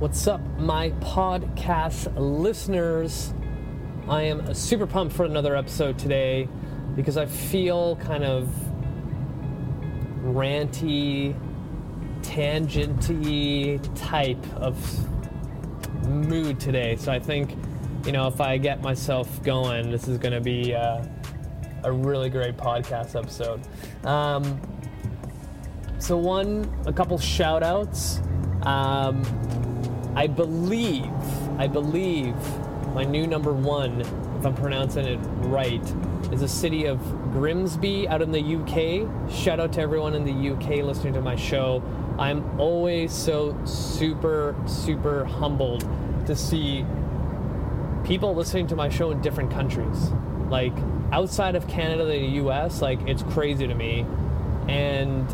What's up, my podcast listeners? I am super pumped for another episode today because I feel kind of ranty, tangenty type of mood today. So I think, you know, if I get myself going, this is going to be uh, a really great podcast episode. Um, so one, a couple shout outs. Um, I believe, I believe my new number one, if I'm pronouncing it right, is the city of Grimsby out in the UK. Shout out to everyone in the UK listening to my show. I'm always so super, super humbled to see people listening to my show in different countries. Like outside of Canada, the US, like it's crazy to me. And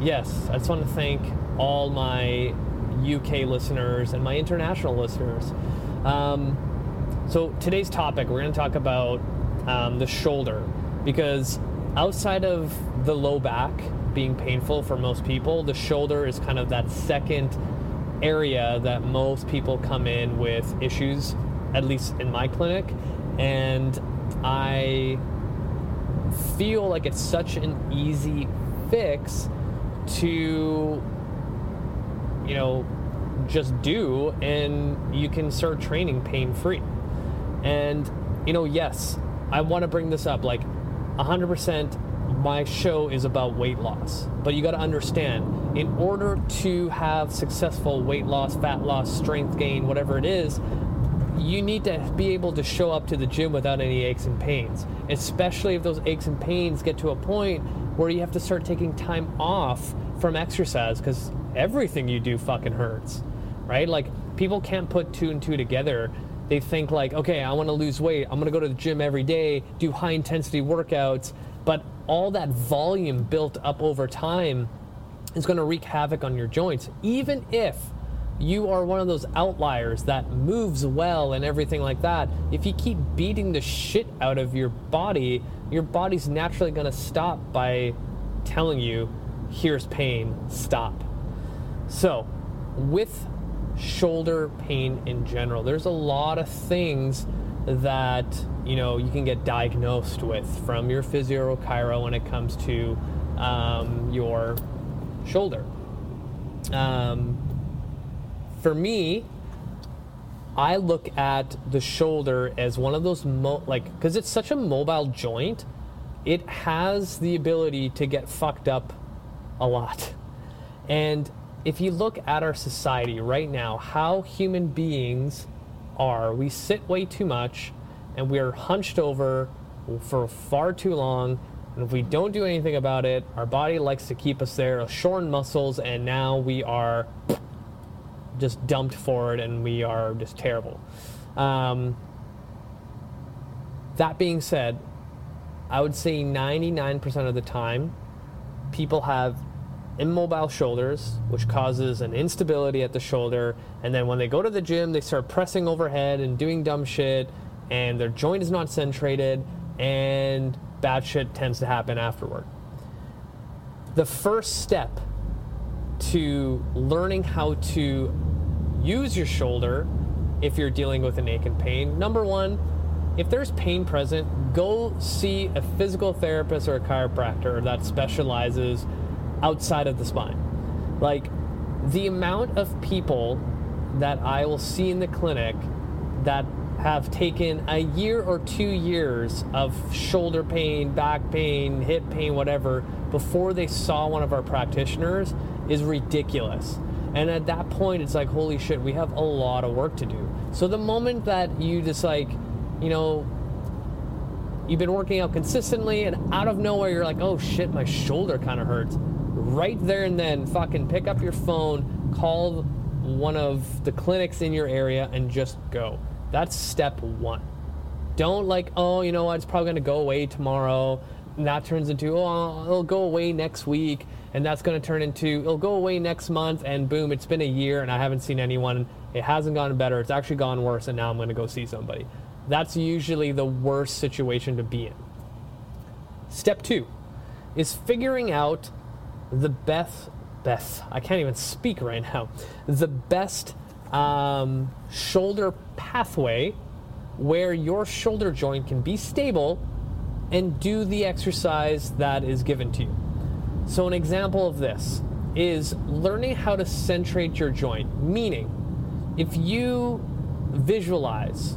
yes, I just want to thank all my UK listeners and my international listeners. Um, so today's topic, we're going to talk about um, the shoulder because outside of the low back being painful for most people, the shoulder is kind of that second area that most people come in with issues, at least in my clinic. And I feel like it's such an easy fix to you know, just do and you can start training pain free. And, you know, yes, I want to bring this up like 100% my show is about weight loss. But you got to understand, in order to have successful weight loss, fat loss, strength gain, whatever it is, you need to be able to show up to the gym without any aches and pains, especially if those aches and pains get to a point where you have to start taking time off from exercise because everything you do fucking hurts, right? Like people can't put two and two together. They think like, okay, I want to lose weight. I'm to go to the gym every day, do high intensity workouts, but all that volume built up over time is to wreak havoc on your joints. Even if you are one of those outliers that moves well and everything like that, if you keep beating the shit out of your body, your body's naturally going to stop by telling you, here's pain, stop. So, with shoulder pain in general, there's a lot of things that you know you can get diagnosed with from your physio or chiro when it comes to um, your shoulder. Um, for me, I look at the shoulder as one of those mo- like because it's such a mobile joint, it has the ability to get fucked up a lot, and if you look at our society right now, how human beings are, we sit way too much and we are hunched over for far too long. And if we don't do anything about it, our body likes to keep us there, shorn muscles, and now we are just dumped forward and we are just terrible. Um, that being said, I would say 99% of the time, people have immobile shoulders, which causes an instability at the shoulder. And then when they go to the gym, they start pressing overhead and doing dumb shit, and their joint is not centrated, and bad shit tends to happen afterward. The first step to learning how to use your shoulder if you're dealing with an ache and pain, number one, if there's pain present, go see a physical therapist or a chiropractor that specializes outside of the spine. Like the amount of people that I will see in the clinic that have taken a year or two years of shoulder pain, back pain, hip pain, whatever, before they saw one of our practitioners is ridiculous. And at that point, it's like, holy shit, we have a lot of work to do. So the moment that you just like, you know, you've been working out consistently and out of nowhere, you're like, oh shit, my shoulder kind of hurts right there and then fucking pick up your phone, call one of the clinics in your area, and just go. That's step one. Don't like, oh, you know what, it's probably going to go away tomorrow. And that turns into, oh, it'll go away next week. And that's going to turn into, it'll go away next month. And boom, it's been a year and I haven't seen anyone. It hasn't gotten better. It's actually gone worse. And now I'm going to go see somebody. That's usually the worst situation to be in. Step two is figuring out the best best I can't even speak right now. The best um, shoulder pathway where your shoulder joint can be stable and do the exercise that is given to you. So, an example of this is learning how to centrate your joint, meaning, if you visualize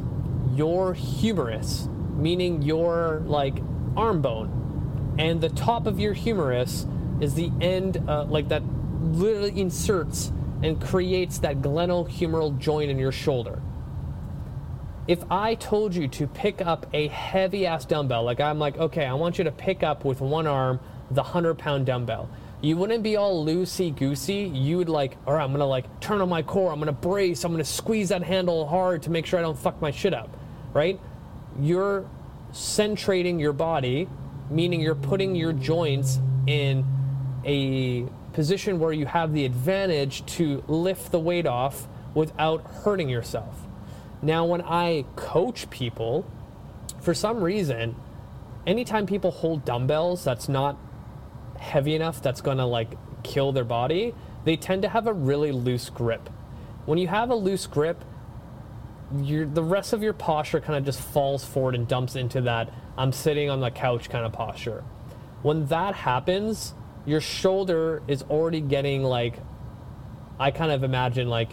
your humerus, meaning your like arm bone, and the top of your humerus is the end, uh, like that literally inserts and creates that glenohumeral joint in your shoulder. If I told you to pick up a heavy ass dumbbell, like I'm like, okay, I want you to pick up with one arm the 100 pound dumbbell, you wouldn't be all loosey goosey. You would like, all right, I'm gonna like turn on my core, I'm gonna brace, I'm gonna squeeze that handle hard to make sure I don't fuck my shit up, right? You're centrating your body, meaning you're putting your joints in a position where you have the advantage to lift the weight off without hurting yourself. Now, when I coach people, for some reason, anytime people hold dumbbells that's not heavy enough that's gonna like kill their body, they tend to have a really loose grip. When you have a loose grip, your the rest of your posture kind of just falls forward and dumps into that I'm sitting on the couch kind of posture. When that happens, your shoulder is already getting like I kind of imagine like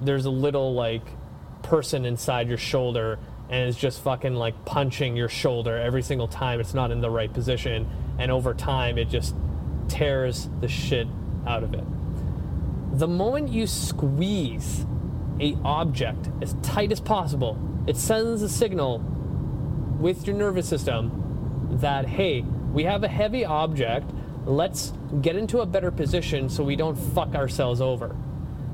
there's a little like person inside your shoulder and it's just fucking like punching your shoulder every single time it's not in the right position and over time it just tears the shit out of it. The moment you squeeze a object as tight as possible, it sends a signal with your nervous system that hey, we have a heavy object let's get into a better position so we don't fuck ourselves over.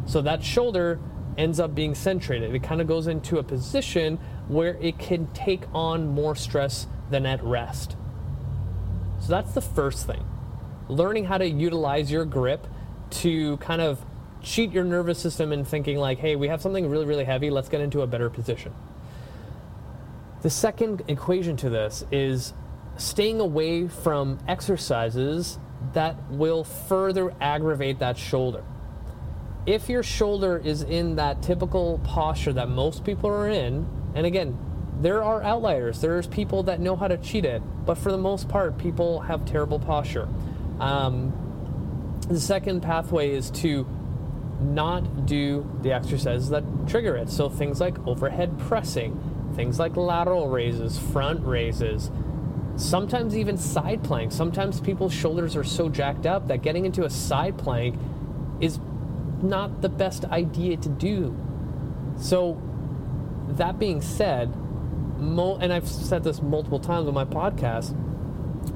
So that shoulder ends up being centrated. It kind of goes into a position where it can take on more stress than at rest. So that's the first thing. Learning how to utilize your grip to kind of cheat your nervous system and thinking like, hey, we have something really, really heavy, let's get into a better position. The second equation to this is staying away from exercises that will further aggravate that shoulder. If your shoulder is in that typical posture that most people are in, and again, there are outliers. There's people that know how to cheat it, but for the most part, people have terrible posture. Um, the second pathway is to not do the exercises that trigger it. So things like overhead pressing, things like lateral raises, front raises, sometimes even side plank. Sometimes people's shoulders are so jacked up that getting into a side plank is not the best idea to do. So, that being said, mo- and I've said this multiple times on my podcast,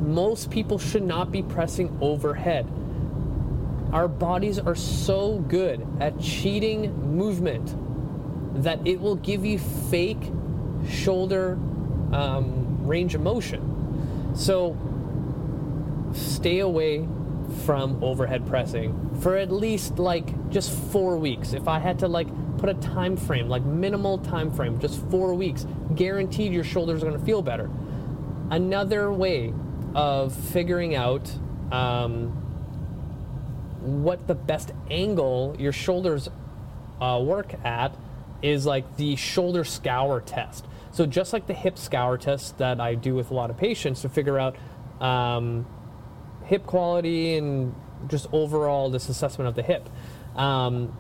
most people should not be pressing overhead. Our bodies are so good at cheating movement that it will give you fake shoulder um, range of motion. So stay away from overhead pressing for at least like just four weeks. If I had to like put a time frame, like minimal time frame, just four weeks, guaranteed your shoulders are going to feel better. Another way of figuring out um, what the best angle your shoulders uh, work at is like the shoulder scour test. So just like the hip scour test that I do with a lot of patients to figure out um, hip quality and just overall this assessment of the hip. Um,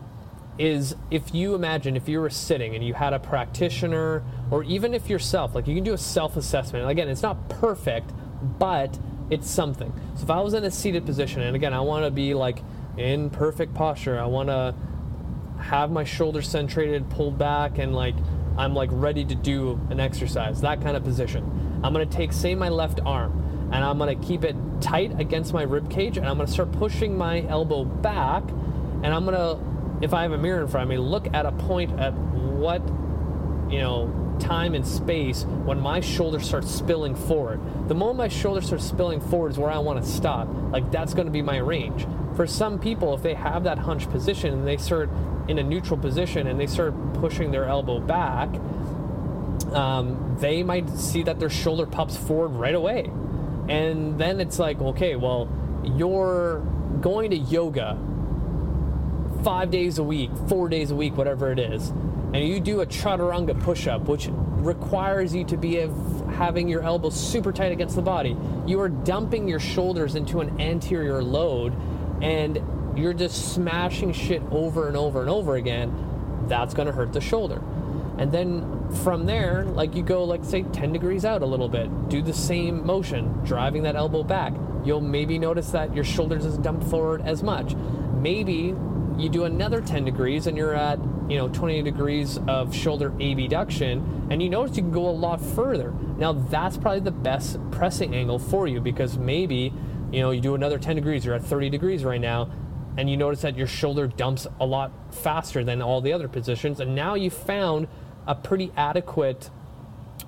is if you imagine if you were sitting and you had a practitioner or even if yourself like you can do a self-assessment again it's not perfect but it's something so if i was in a seated position and again i want to be like in perfect posture i want to have my shoulders centrated pulled back and like I'm like ready to do an exercise, that kind of position. I'm gonna take, say, my left arm, and I'm gonna keep it tight against my rib cage, and I'm gonna start pushing my elbow back, and I'm gonna, if I have a mirror in front of me, look at a point at what, you know, time and space when my shoulder starts spilling forward. The moment my shoulder starts spilling forward is where I want to stop. Like that's going to be my range. For some people, if they have that hunch position and they start in a neutral position and they start pushing their elbow back, um, they might see that their shoulder pops forward right away. And then it's like, okay, well, you're going to yoga five days a week, four days a week, whatever it is, and you do a chaturanga push-up, which requires you to be having your elbows super tight against the body, you are dumping your shoulders into an anterior load, and you're just smashing shit over and over and over again. That's going to hurt the shoulder. And then from there, like you go, like say 10 degrees out a little bit, do the same motion, driving that elbow back. You'll maybe notice that your shoulder doesn't dump forward as much. Maybe you do another 10 degrees and you're at you know 20 degrees of shoulder abduction and you notice you can go a lot further now that's probably the best pressing angle for you because maybe you know you do another 10 degrees you're at 30 degrees right now and you notice that your shoulder dumps a lot faster than all the other positions and now you've found a pretty adequate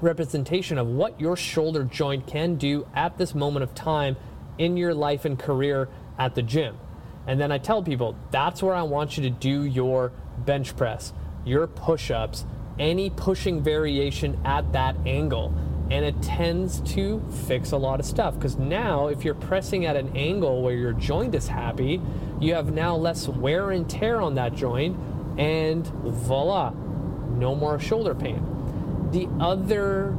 representation of what your shoulder joint can do at this moment of time in your life and career at the gym and then I tell people that's where I want you to do your bench press, your push ups, any pushing variation at that angle. And it tends to fix a lot of stuff because now, if you're pressing at an angle where your joint is happy, you have now less wear and tear on that joint, and voila, no more shoulder pain. The other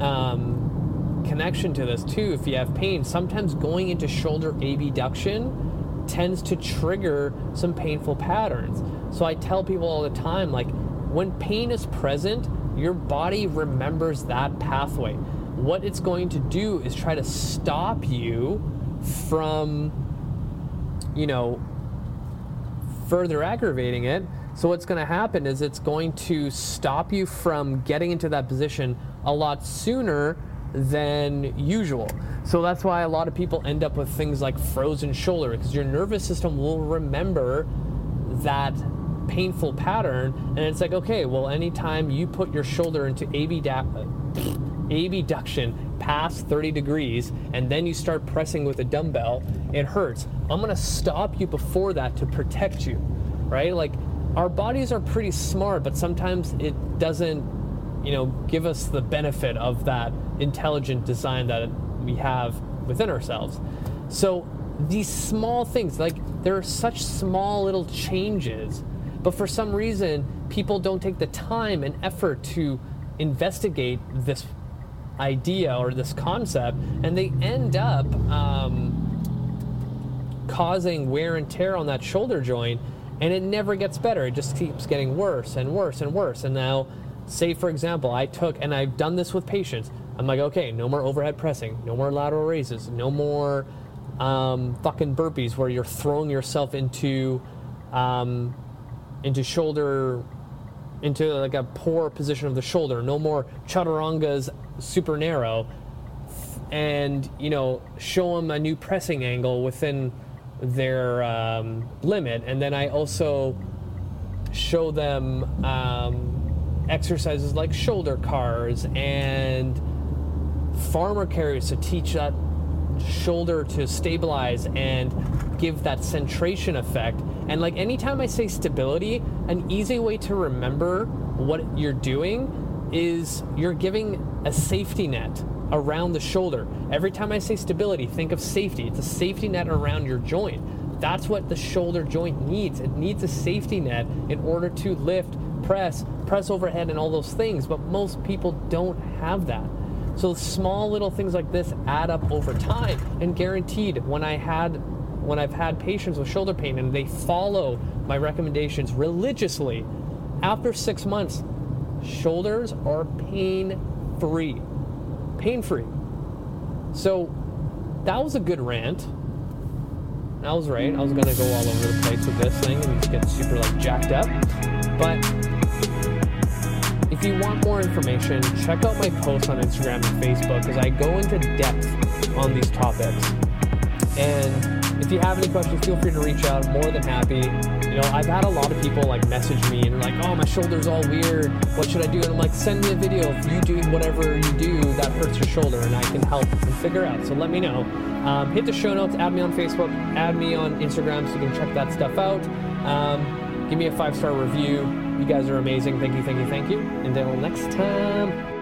um, connection to this, too, if you have pain, sometimes going into shoulder abduction tends to trigger some painful patterns. So I tell people all the time like, when pain is present, your body remembers that pathway. What it's going to do is try to stop you from, you know, further aggravating it. So what's going to happen is it's going to stop you from getting into that position a lot sooner than usual. So that's why a lot of people end up with things like frozen shoulder because your nervous system will remember that painful pattern and it's like okay well anytime you put your shoulder into abduction uh, past 30 degrees and then you start pressing with a dumbbell it hurts i'm going to stop you before that to protect you right like our bodies are pretty smart but sometimes it doesn't you know give us the benefit of that intelligent design that we have within ourselves. So these small things, like there are such small little changes, but for some reason, people don't take the time and effort to investigate this idea or this concept, and they end up um, causing wear and tear on that shoulder joint, and it never gets better. It just keeps getting worse and worse and worse. And now, say for example, I took, and I've done this with patients, I'm like, okay, no more overhead pressing, no more lateral raises, no more um, fucking burpees where you're throwing yourself into um, into shoulder into like a poor position of the shoulder. No more chaturangas super narrow, and you know show them a new pressing angle within their um, limit. And then I also show them um, exercises like shoulder CARs and farmer carries to teach that shoulder to stabilize and give that centration effect. And like anytime I say stability, an easy way to remember what you're doing is you're giving a safety net around the shoulder. Every time I say stability, think of safety. It's a safety net around your joint. That's what the shoulder joint needs. It needs a safety net in order to lift, press, press overhead, and all those things. But most people don't have that. So small little things like this add up over time and guaranteed when I had when I've had patients with shoulder pain and they follow my recommendations religiously, after six months, shoulders are pain free. Pain free. So that was a good rant. I was right. I was gonna go all over the place with this thing and get super like jacked up. But if you want more information, check out my posts on Instagram and Facebook because I go into depth on these topics. And you have any questions, feel free to reach out. I'm More than happy. You know, I've had a lot of people like message me and like, oh, my shoulder's all weird. What should I do? And I'm like, send me a video of you doing whatever you do that hurts your shoulder, and I can help and figure out. So let me know. Um, hit the show notes, add me on Facebook, add me on Instagram so you can check that stuff out. Um, give me a five star review you guys are amazing. Thank you, thank you, thank you. Until next time.